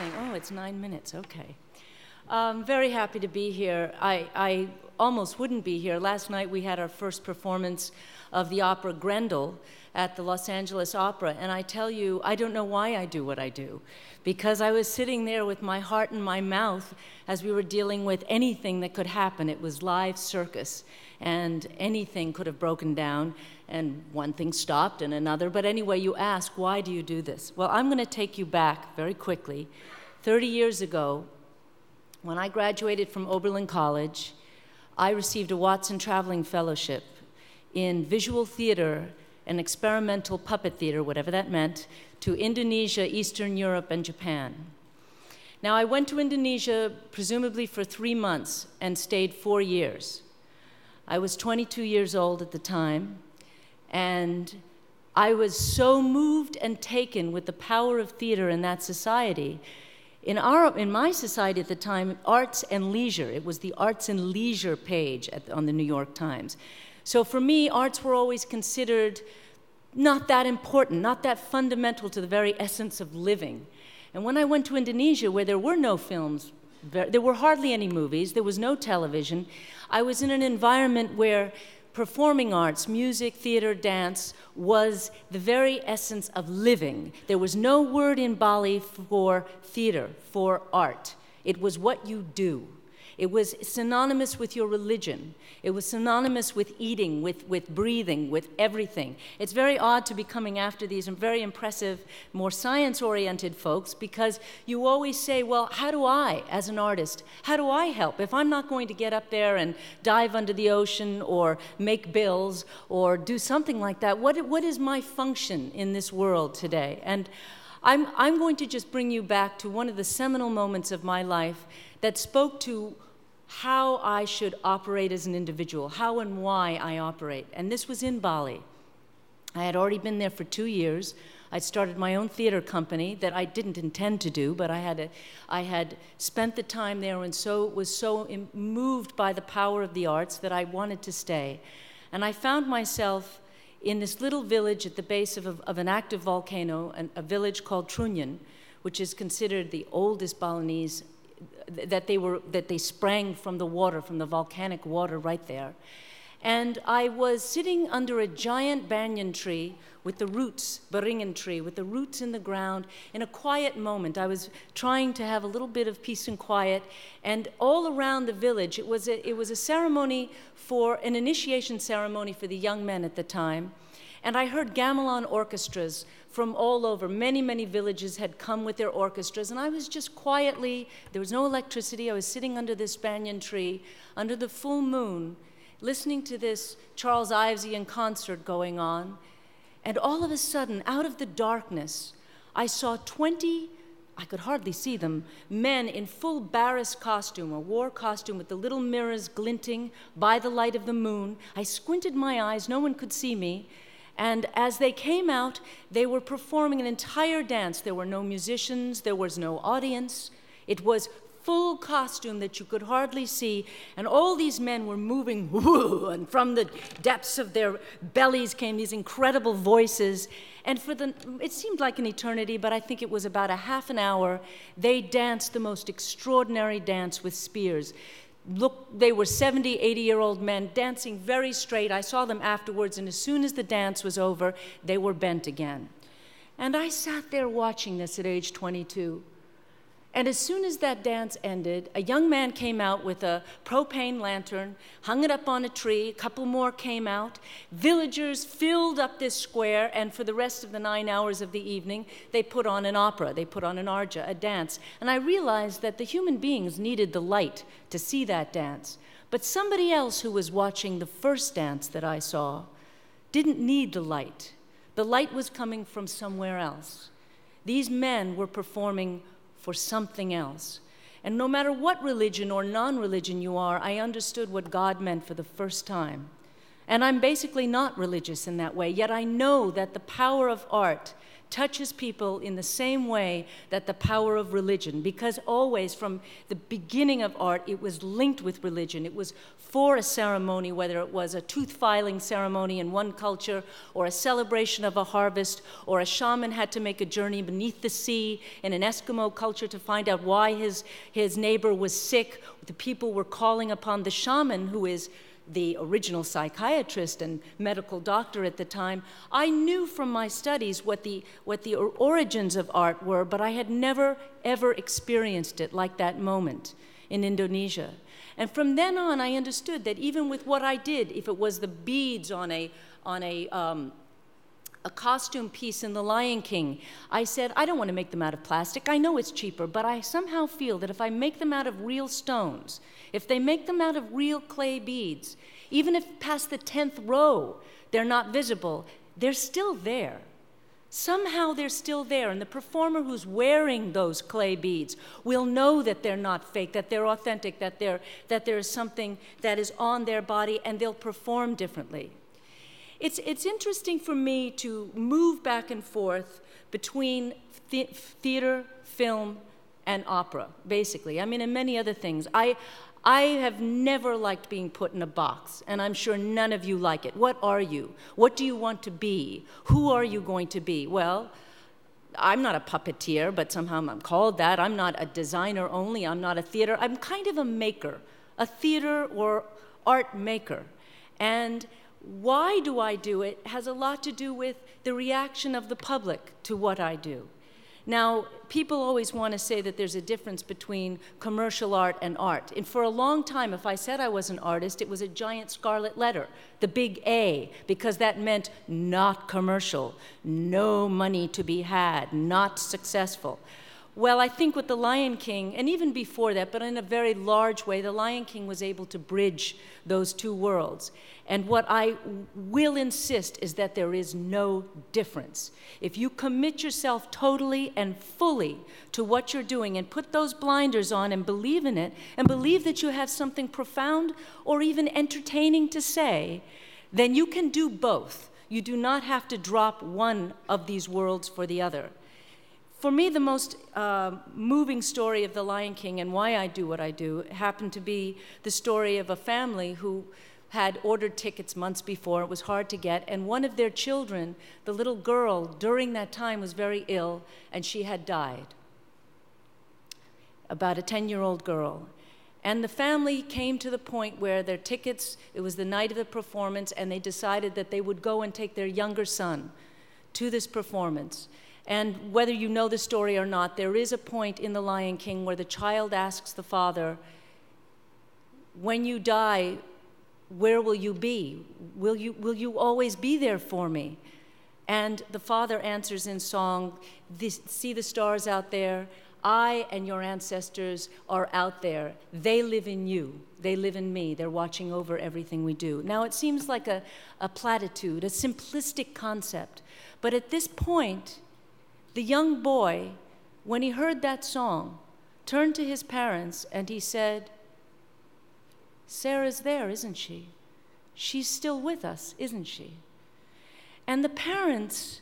saying, oh, it's nine minutes, okay. I'm very happy to be here. I, I almost wouldn't be here. Last night we had our first performance of the opera Grendel at the Los Angeles Opera, and I tell you, I don't know why I do what I do. Because I was sitting there with my heart in my mouth as we were dealing with anything that could happen. It was live circus, and anything could have broken down, and one thing stopped and another. But anyway, you ask, why do you do this? Well, I'm going to take you back very quickly. 30 years ago, when I graduated from Oberlin College, I received a Watson Traveling Fellowship in visual theater and experimental puppet theater, whatever that meant, to Indonesia, Eastern Europe, and Japan. Now, I went to Indonesia presumably for three months and stayed four years. I was 22 years old at the time, and I was so moved and taken with the power of theater in that society. In, our, in my society at the time, arts and leisure, it was the arts and leisure page at, on the New York Times. So for me, arts were always considered not that important, not that fundamental to the very essence of living. And when I went to Indonesia, where there were no films, there were hardly any movies, there was no television, I was in an environment where performing arts, music, theater, dance, was the very essence of living. There was no word in Bali for theater, for art. It was what you do. It was synonymous with your religion. It was synonymous with eating, with, with breathing, with everything. It's very odd to be coming after these very impressive, more science oriented folks because you always say, well, how do I, as an artist, how do I help? If I'm not going to get up there and dive under the ocean or make bills or do something like that, what, what is my function in this world today? And I'm, I'm going to just bring you back to one of the seminal moments of my life that spoke to how I should operate as an individual, how and why I operate. And this was in Bali. I had already been there for two years. I started my own theater company that I didn't intend to do, but I had, a, I had spent the time there and so was so moved by the power of the arts that I wanted to stay. And I found myself in this little village at the base of, a, of an active volcano, an, a village called Trunyan, which is considered the oldest Balinese that they were that they sprang from the water from the volcanic water right there. And i was sitting under a giant banyan tree with the roots beringin tree with the roots in the ground. In a quiet moment i was trying to have a little bit of peace and quiet. And all around the village it was a, it was a ceremony for an initiation ceremony for the young men at the time and i heard gamelan orchestras from all over. Many, many villages had come with their orchestras, and I was just quietly, there was no electricity. I was sitting under this banyan tree, under the full moon, listening to this Charles Ivesian concert going on. And all of a sudden, out of the darkness, I saw 20 I could hardly see them, men in full baris costume, a war costume with the little mirrors glinting by the light of the moon. I squinted my eyes, no one could see me, and as they came out, they were performing an entire dance. There were no musicians, there was no audience. It was full costume that you could hardly see, and all these men were moving, and from the depths of their bellies came these incredible voices. And for the, it seemed like an eternity, but I think it was about a half an hour, they danced the most extraordinary dance with spears look, they were 70, 80 year old men dancing very straight. I saw them afterwards, and as soon as the dance was over, they were bent again. And I sat there watching this at age 22. And as soon as that dance ended, a young man came out with a propane lantern, hung it up on a tree. A couple more came out. Villagers filled up this square, and for the rest of the nine hours of the evening, they put on an opera. They put on an arja, a dance. And I realized that the human beings needed the light to see that dance. But somebody else who was watching the first dance that I saw didn't need the light. The light was coming from somewhere else. These men were performing for something else. And no matter what religion or non religion you are, I understood what God meant for the first time. And I'm basically not religious in that way, yet I know that the power of art touches people in the same way that the power of religion, because always from the beginning of art, it was linked with religion. It was for a ceremony, whether it was a tooth filing ceremony in one culture, or a celebration of a harvest, or a shaman had to make a journey beneath the sea in an Eskimo culture to find out why his, his neighbor was sick. The people were calling upon the shaman, who is the original psychiatrist and medical doctor at the time, I knew from my studies what the, what the origins of art were, but I had never, ever experienced it like that moment in Indonesia. And from then on, I understood that even with what I did, if it was the beads on a, on a, um, a costume piece in The Lion King, I said, I don't want to make them out of plastic. I know it's cheaper, but I somehow feel that if I make them out of real stones, if they make them out of real clay beads, even if past the 10th row they're not visible, they're still there. Somehow they're still there, and the performer who's wearing those clay beads will know that they're not fake, that they're authentic, that, they're, that there is something that is on their body, and they'll perform differently. It's, it's interesting for me to move back and forth between th- theater, film, and opera, basically. I mean, and many other things. I, I have never liked being put in a box, and I'm sure none of you like it. What are you? What do you want to be? Who are you going to be? Well, I'm not a puppeteer, but somehow I'm called that. I'm not a designer only. I'm not a theater. I'm kind of a maker, a theater or art maker. And why do I do it has a lot to do with the reaction of the public to what I do. Now, people always want to say that there's a difference between commercial art and art. And for a long time, if I said I was an artist, it was a giant scarlet letter, the big A, because that meant not commercial, no money to be had, not successful. Well, I think with The Lion King, and even before that, but in a very large way, The Lion King was able to bridge those two worlds. And what I will insist is that there is no difference. If you commit yourself totally and fully to what you're doing and put those blinders on and believe in it, and believe that you have something profound or even entertaining to say, then you can do both. You do not have to drop one of these worlds for the other. For me, the most uh, moving story of The Lion King and why I do what I do happened to be the story of a family who had ordered tickets months before. It was hard to get. And one of their children, the little girl, during that time was very ill and she had died. About a 10 year old girl. And the family came to the point where their tickets, it was the night of the performance, and they decided that they would go and take their younger son to this performance. And whether you know the story or not, there is a point in The Lion King where the child asks the father, When you die, where will you be? Will you, will you always be there for me? And the father answers in song, See the stars out there? I and your ancestors are out there. They live in you. They live in me. They're watching over everything we do. Now, it seems like a, a platitude, a simplistic concept. But at this point, the young boy, when he heard that song, turned to his parents and he said, Sarah's there, isn't she? She's still with us, isn't she? And the parents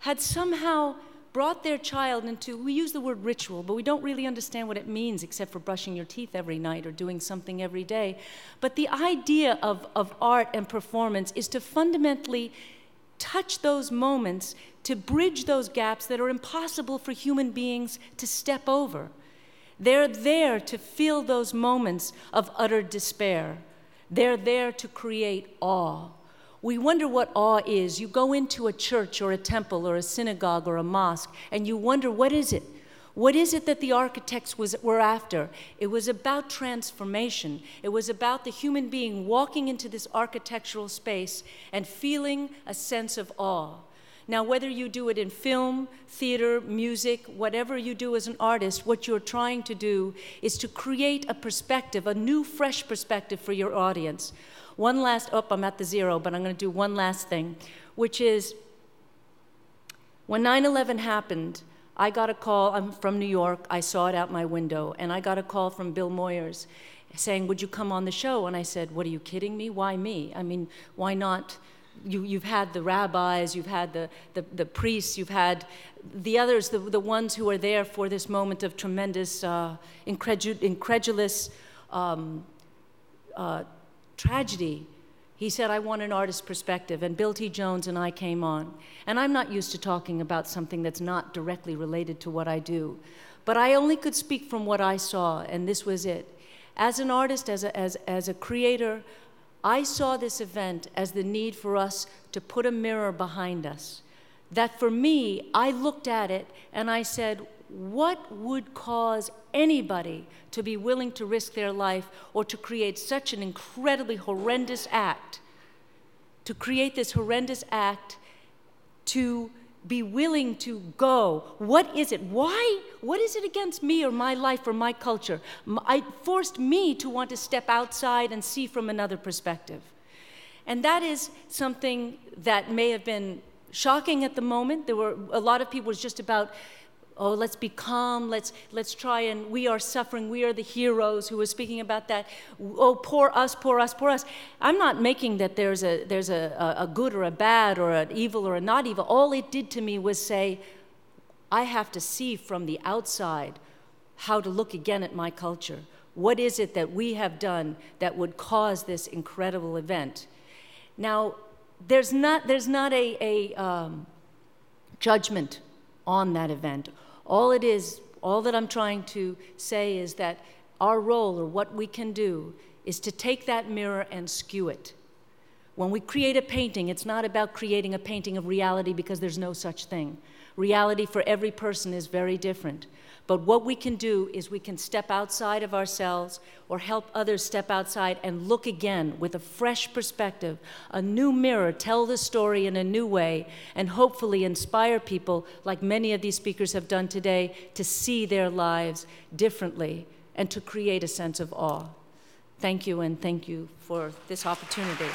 had somehow brought their child into, we use the word ritual, but we don't really understand what it means except for brushing your teeth every night or doing something every day. But the idea of, of art and performance is to fundamentally touch those moments to bridge those gaps that are impossible for human beings to step over. They're there to fill those moments of utter despair. They're there to create awe. We wonder what awe is. You go into a church or a temple or a synagogue or a mosque and you wonder, what is it? What is it that the architects was, were after? It was about transformation. It was about the human being walking into this architectural space and feeling a sense of awe. Now, whether you do it in film, theater, music, whatever you do as an artist, what you're trying to do is to create a perspective, a new, fresh perspective for your audience. One last, oh, I'm at the zero, but I'm going to do one last thing, which is when 9 11 happened, I got a call. I'm from New York. I saw it out my window, and I got a call from Bill Moyers. saying, Would you come on the show? And I said, What are you kidding me? Why me? I mean, why not? You, you've had the rabbis, you've had the, the, the priests, you've had the others, the, the ones who are there for this moment of tremendous, uh, incredu- incredulous um, uh, tragedy. He said, I want an artist's perspective. And Bill T. Jones and I came on. And I'm not used to talking about something that's not directly related to what I do. But I only could speak from what I saw, and this was it. As an artist, as a, as, as a creator, I saw this event as the need for us to put a mirror behind us. That for me, I looked at it and I said, what would cause anybody to be willing to risk their life or to create such an incredibly horrendous act? To create this horrendous act to be willing to go. What is it? Why? What is it against me or my life or my culture? It forced me to want to step outside and see from another perspective. And that is something that may have been shocking at the moment. There were a lot of people was just about oh let's be calm. Let's let's try and we are suffering. We are the heroes who were speaking about that. Oh poor us poor us poor us. I'm not making that there's a there's a, a good or a bad or an evil or a not evil. All it did to me was say i have to see from the outside how to look again at my culture. What is it that we have done that would cause this incredible event? Now there's not there's not a, a um, judgment on that event all it is, all that I'm trying to say is that our role or what we can do is to take that mirror and skew it. When we create a painting, it's not about creating a painting of reality because there's no such thing. Reality for every person is very different. But what we can do is we can step outside of ourselves or help others step outside and look again with a fresh perspective, a new mirror, tell the story in a new way, and hopefully inspire people, like many of these speakers have done today, to see their lives differently and to create a sense of awe. Thank you, and thank you for this opportunity.